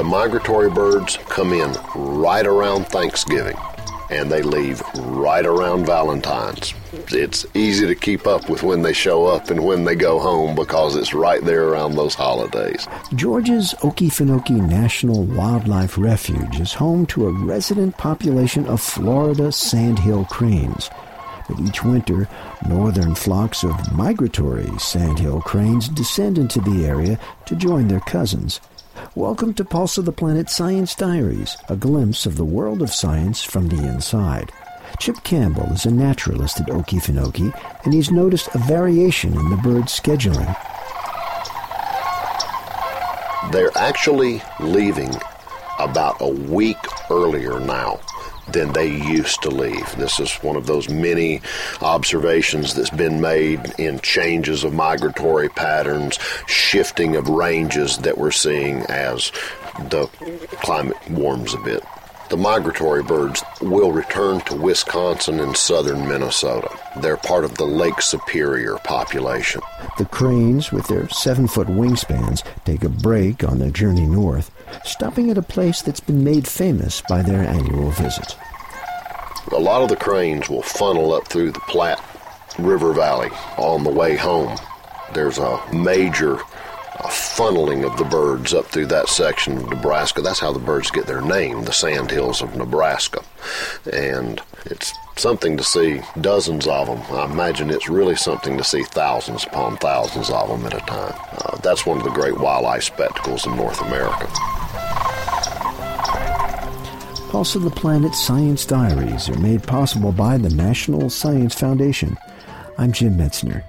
The migratory birds come in right around Thanksgiving and they leave right around Valentine's. It's easy to keep up with when they show up and when they go home because it's right there around those holidays. Georgia's Okefenokee National Wildlife Refuge is home to a resident population of Florida sandhill cranes. But each winter, northern flocks of migratory sandhill cranes descend into the area to join their cousins. Welcome to Pulse of the Planet Science Diaries, a glimpse of the world of science from the inside. Chip Campbell is a naturalist at Okefenokee, and he's noticed a variation in the bird's scheduling. They're actually leaving about a week earlier now than they used to leave. This is one of those many observations that's been made in changes of migratory patterns, shifting of ranges that we're seeing as the climate warms a bit. The migratory birds will return to Wisconsin and southern Minnesota. They're part of the Lake Superior population. The cranes, with their seven foot wingspans, take a break on their journey north, stopping at a place that's been made famous by their annual visit. A lot of the cranes will funnel up through the Platte River Valley on the way home. There's a major a funneling of the birds up through that section of Nebraska. That's how the birds get their name, the sandhills of Nebraska. And it's something to see dozens of them. I imagine it's really something to see thousands upon thousands of them at a time. Uh, that's one of the great wildlife spectacles in North America. Pulse of the Planet Science Diaries are made possible by the National Science Foundation. I'm Jim Metzner.